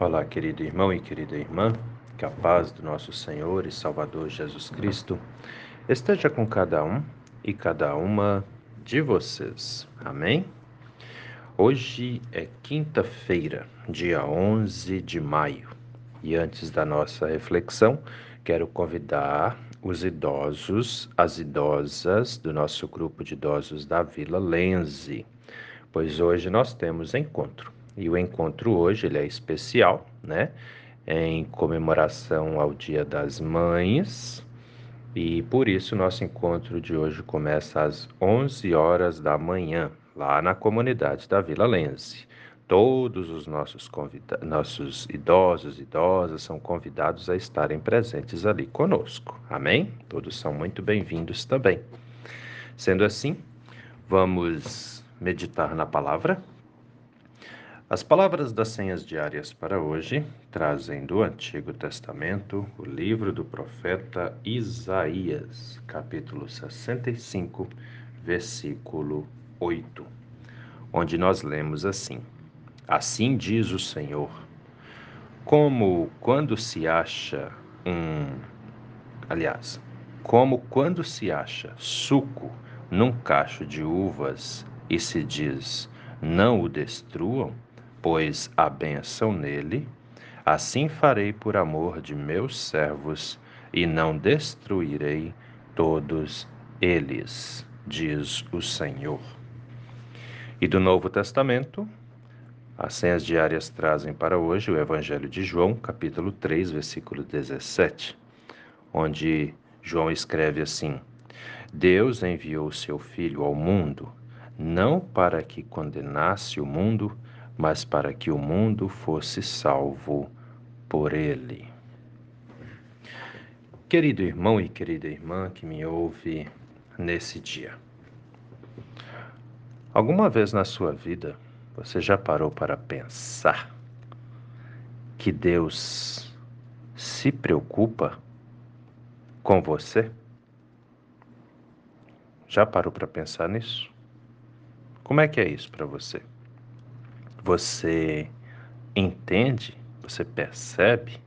Olá, querido irmão e querida irmã, que a paz do nosso Senhor e Salvador Jesus Cristo esteja com cada um e cada uma de vocês. Amém? Hoje é quinta-feira, dia 11 de maio, e antes da nossa reflexão, quero convidar os idosos, as idosas do nosso grupo de idosos da Vila Lenze, pois hoje nós temos encontro e o encontro hoje ele é especial, né? Em comemoração ao Dia das Mães. E por isso nosso encontro de hoje começa às 11 horas da manhã, lá na comunidade da Vila Lense. Todos os nossos, convida nossos idosos e idosas são convidados a estarem presentes ali conosco. Amém? Todos são muito bem-vindos também. Sendo assim, vamos meditar na palavra as palavras das senhas diárias para hoje trazem do Antigo Testamento o livro do profeta Isaías, capítulo 65, versículo 8, onde nós lemos assim: Assim diz o Senhor, como quando se acha um. Aliás, como quando se acha suco num cacho de uvas e se diz: Não o destruam pois a bênção nele, assim farei por amor de meus servos, e não destruirei todos eles, diz o Senhor. E do Novo Testamento, as senhas diárias trazem para hoje o Evangelho de João, capítulo 3, versículo 17, onde João escreve assim: Deus enviou seu Filho ao mundo, não para que condenasse o mundo, mas para que o mundo fosse salvo por ele. Querido irmão e querida irmã que me ouve nesse dia, alguma vez na sua vida você já parou para pensar que Deus se preocupa com você? Já parou para pensar nisso? Como é que é isso para você? Você entende, você percebe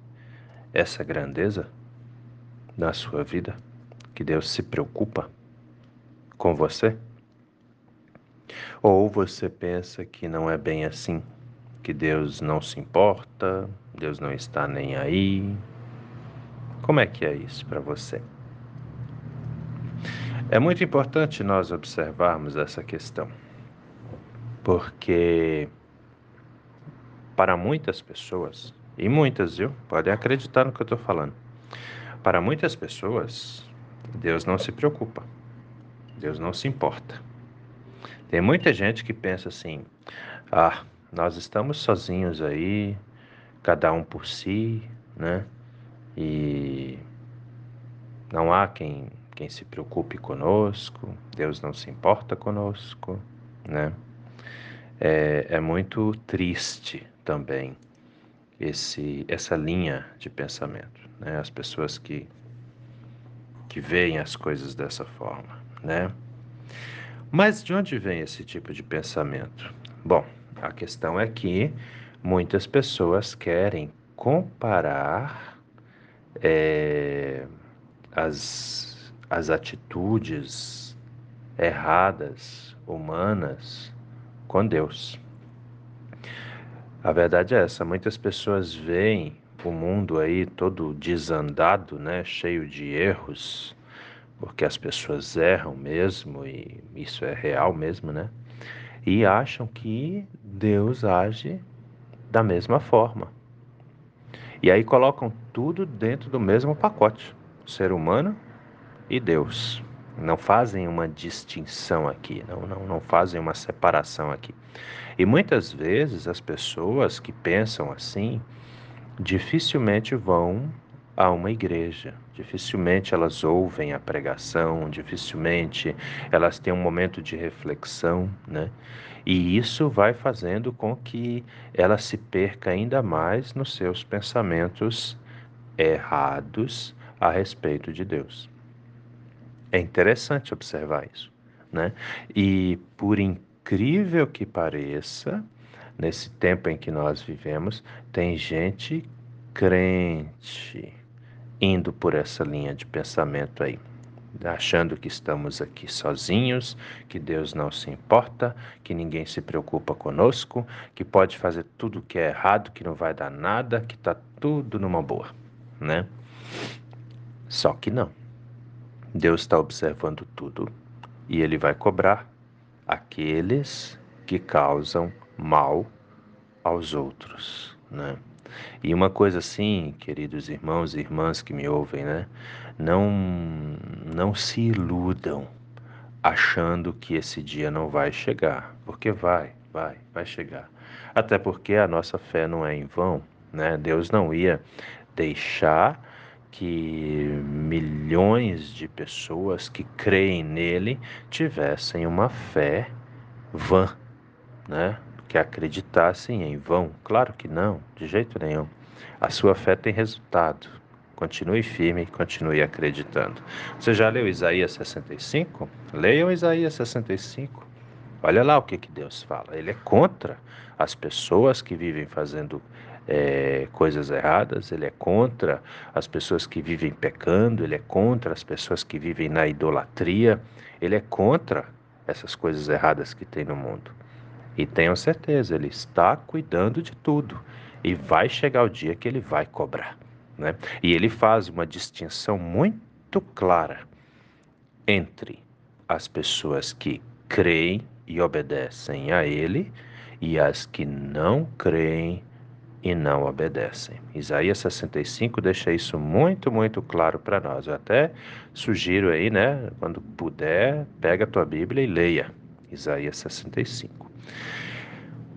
essa grandeza na sua vida? Que Deus se preocupa com você? Ou você pensa que não é bem assim? Que Deus não se importa, Deus não está nem aí? Como é que é isso para você? É muito importante nós observarmos essa questão, porque para muitas pessoas, e muitas, viu? Podem acreditar no que eu estou falando. Para muitas pessoas, Deus não se preocupa. Deus não se importa. Tem muita gente que pensa assim: ah, nós estamos sozinhos aí, cada um por si, né? E não há quem, quem se preocupe conosco, Deus não se importa conosco, né? É, é muito triste também esse, essa linha de pensamento, né? As pessoas que que veem as coisas dessa forma, né? Mas de onde vem esse tipo de pensamento? Bom, a questão é que muitas pessoas querem comparar é, as, as atitudes erradas humanas com Deus. A verdade é essa, muitas pessoas veem o mundo aí todo desandado, né, cheio de erros, porque as pessoas erram mesmo e isso é real mesmo, né? E acham que Deus age da mesma forma. E aí colocam tudo dentro do mesmo pacote, ser humano e Deus. Não fazem uma distinção aqui, não, não, não fazem uma separação aqui. E muitas vezes as pessoas que pensam assim dificilmente vão a uma igreja, dificilmente elas ouvem a pregação, dificilmente elas têm um momento de reflexão, né? E isso vai fazendo com que ela se perca ainda mais nos seus pensamentos errados a respeito de Deus. É interessante observar isso, né? E por incrível que pareça, nesse tempo em que nós vivemos, tem gente crente indo por essa linha de pensamento aí, achando que estamos aqui sozinhos, que Deus não se importa, que ninguém se preocupa conosco, que pode fazer tudo que é errado, que não vai dar nada, que está tudo numa boa, né? Só que não. Deus está observando tudo e ele vai cobrar aqueles que causam mal aos outros, né? E uma coisa assim, queridos irmãos e irmãs que me ouvem, né? Não não se iludam achando que esse dia não vai chegar, porque vai, vai, vai chegar. Até porque a nossa fé não é em vão, né? Deus não ia deixar que milhões de pessoas que creem nele tivessem uma fé vã, né? Que acreditassem em vão. Claro que não, de jeito nenhum. A sua fé tem resultado. Continue firme, continue acreditando. Você já leu Isaías 65? Leiam Isaías 65. Olha lá o que, que Deus fala. Ele é contra as pessoas que vivem fazendo é, coisas erradas, ele é contra as pessoas que vivem pecando, ele é contra as pessoas que vivem na idolatria, ele é contra essas coisas erradas que tem no mundo. E tenham certeza, ele está cuidando de tudo e vai chegar o dia que ele vai cobrar. Né? E ele faz uma distinção muito clara entre as pessoas que creem e obedecem a ele e as que não creem e não obedecem. Isaías 65 deixa isso muito, muito claro para nós. Eu até sugiro aí, né, quando puder, pega a tua Bíblia e leia Isaías 65.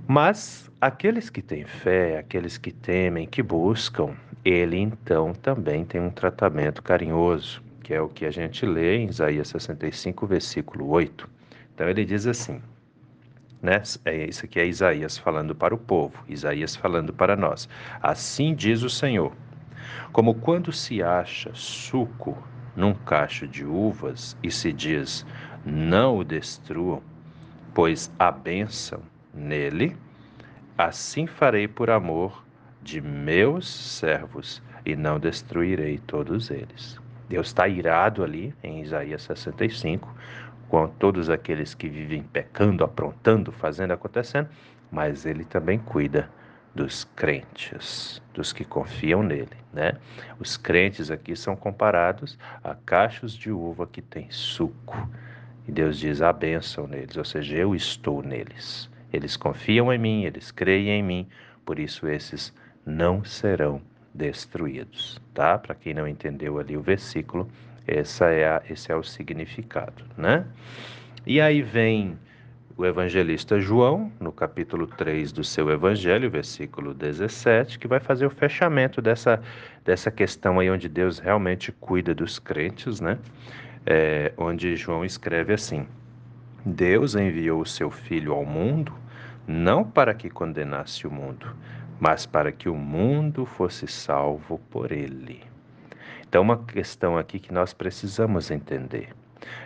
Mas aqueles que têm fé, aqueles que temem, que buscam, ele então também tem um tratamento carinhoso, que é o que a gente lê em Isaías 65, versículo 8. Então ele diz assim: né? É, isso aqui é Isaías falando para o povo, Isaías falando para nós. Assim diz o Senhor: Como quando se acha suco num cacho de uvas e se diz: Não o destruam, pois há bênção nele, assim farei por amor de meus servos e não destruirei todos eles. Deus está irado ali em Isaías 65 com todos aqueles que vivem pecando, aprontando, fazendo, acontecendo, mas ele também cuida dos crentes, dos que confiam nele, né? Os crentes aqui são comparados a cachos de uva que tem suco. E Deus diz a bênção neles, ou seja, eu estou neles. Eles confiam em mim, eles creem em mim, por isso esses não serão destruídos, tá? Para quem não entendeu ali o versículo, essa é a, esse é o significado, né? E aí vem o evangelista João, no capítulo 3 do seu evangelho, versículo 17, que vai fazer o fechamento dessa, dessa questão aí onde Deus realmente cuida dos crentes, né? É, onde João escreve assim: Deus enviou o seu Filho ao mundo não para que condenasse o mundo, mas para que o mundo fosse salvo por ele. Então, uma questão aqui que nós precisamos entender: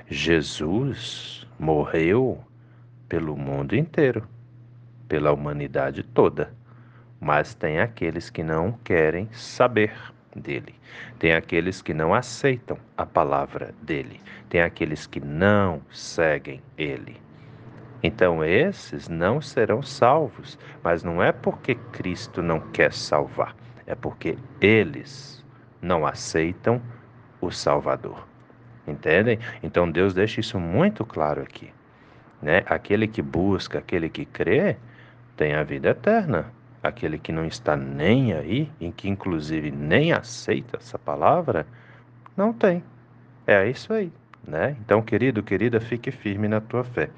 Jesus morreu pelo mundo inteiro, pela humanidade toda, mas tem aqueles que não querem saber dele, tem aqueles que não aceitam a palavra dele, tem aqueles que não seguem ele. Então, esses não serão salvos, mas não é porque Cristo não quer salvar, é porque eles não aceitam o Salvador. Entendem? Então Deus deixa isso muito claro aqui. Né? Aquele que busca, aquele que crê, tem a vida eterna. Aquele que não está nem aí, em que inclusive nem aceita essa palavra, não tem. É isso aí. Né? Então, querido, querida, fique firme na tua fé.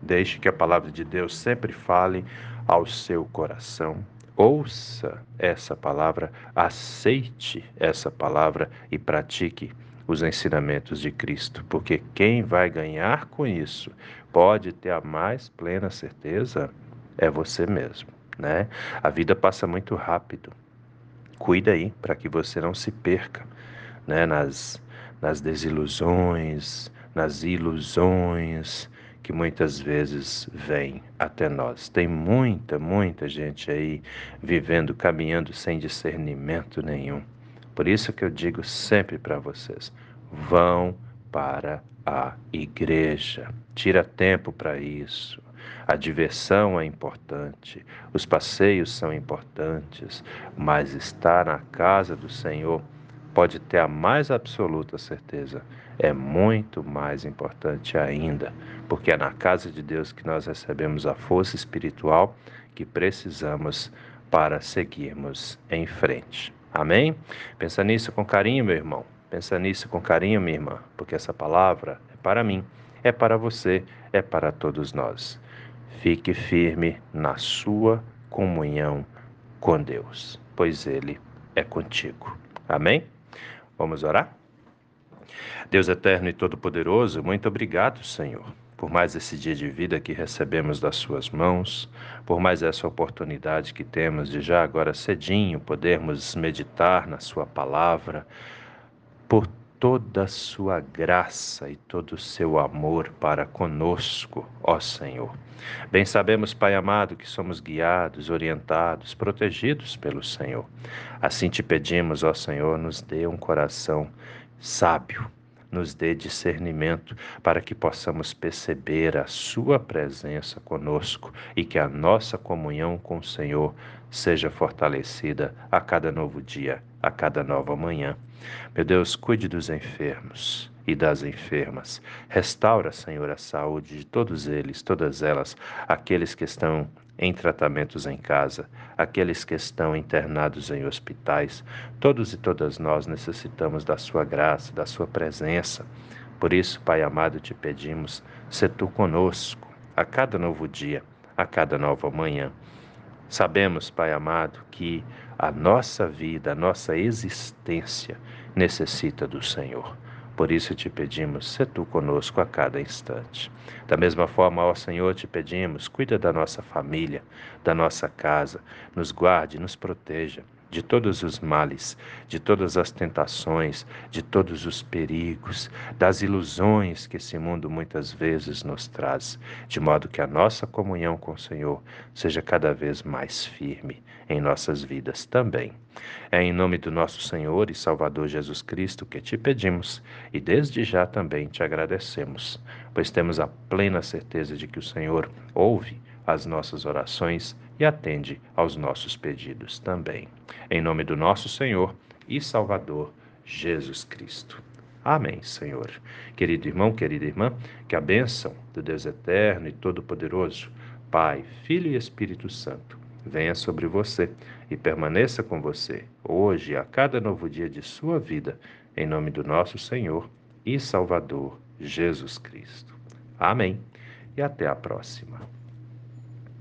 Deixe que a palavra de Deus sempre fale ao seu coração, ouça essa palavra, aceite essa palavra e pratique os ensinamentos de Cristo, porque quem vai ganhar com isso pode ter a mais plena certeza é você mesmo, né? A vida passa muito rápido. Cuida aí para que você não se perca, né, nas nas desilusões, nas ilusões que muitas vezes vem até nós. Tem muita, muita gente aí vivendo, caminhando sem discernimento nenhum. Por isso que eu digo sempre para vocês: vão para a igreja. Tira tempo para isso. A diversão é importante, os passeios são importantes, mas estar na casa do Senhor pode ter a mais absoluta certeza, é muito mais importante ainda, porque é na casa de Deus que nós recebemos a força espiritual que precisamos para seguirmos em frente. Amém? Pensa nisso com carinho, meu irmão. Pensa nisso com carinho, minha irmã, porque essa palavra é para mim, é para você, é para todos nós. Fique firme na sua comunhão com Deus, pois Ele é contigo. Amém? Vamos orar? Deus eterno e todo-poderoso, muito obrigado, Senhor, por mais esse dia de vida que recebemos das Suas mãos, por mais essa oportunidade que temos de já agora cedinho podermos meditar na Sua palavra, por toda a Sua graça e todo o Seu amor para conosco, ó Senhor. Bem sabemos, Pai amado, que somos guiados, orientados, protegidos pelo Senhor. Assim te pedimos, ó Senhor, nos dê um coração sábio, nos dê discernimento para que possamos perceber a Sua presença conosco e que a nossa comunhão com o Senhor seja fortalecida a cada novo dia, a cada nova manhã. Meu Deus, cuide dos enfermos e das enfermas. Restaura, Senhor, a saúde de todos eles, todas elas, aqueles que estão em tratamentos em casa, aqueles que estão internados em hospitais. Todos e todas nós necessitamos da Sua graça, da Sua presença. Por isso, Pai amado, te pedimos, se tu conosco a cada novo dia, a cada nova manhã. Sabemos, Pai amado, que a nossa vida, a nossa existência necessita do Senhor. Por isso te pedimos, se tu conosco a cada instante. Da mesma forma, ó Senhor, te pedimos, cuida da nossa família, da nossa casa, nos guarde, nos proteja de todos os males, de todas as tentações, de todos os perigos, das ilusões que esse mundo muitas vezes nos traz, de modo que a nossa comunhão com o Senhor seja cada vez mais firme em nossas vidas também. É em nome do nosso Senhor e Salvador Jesus Cristo que te pedimos e desde já também te agradecemos, pois temos a plena certeza de que o Senhor ouve as nossas orações e atende aos nossos pedidos também. Em nome do nosso Senhor e Salvador Jesus Cristo. Amém, Senhor. Querido irmão, querida irmã, que a bênção do Deus Eterno e Todo-Poderoso, Pai, Filho e Espírito Santo, venha sobre você e permaneça com você, hoje e a cada novo dia de sua vida, em nome do nosso Senhor e Salvador Jesus Cristo. Amém. E até a próxima.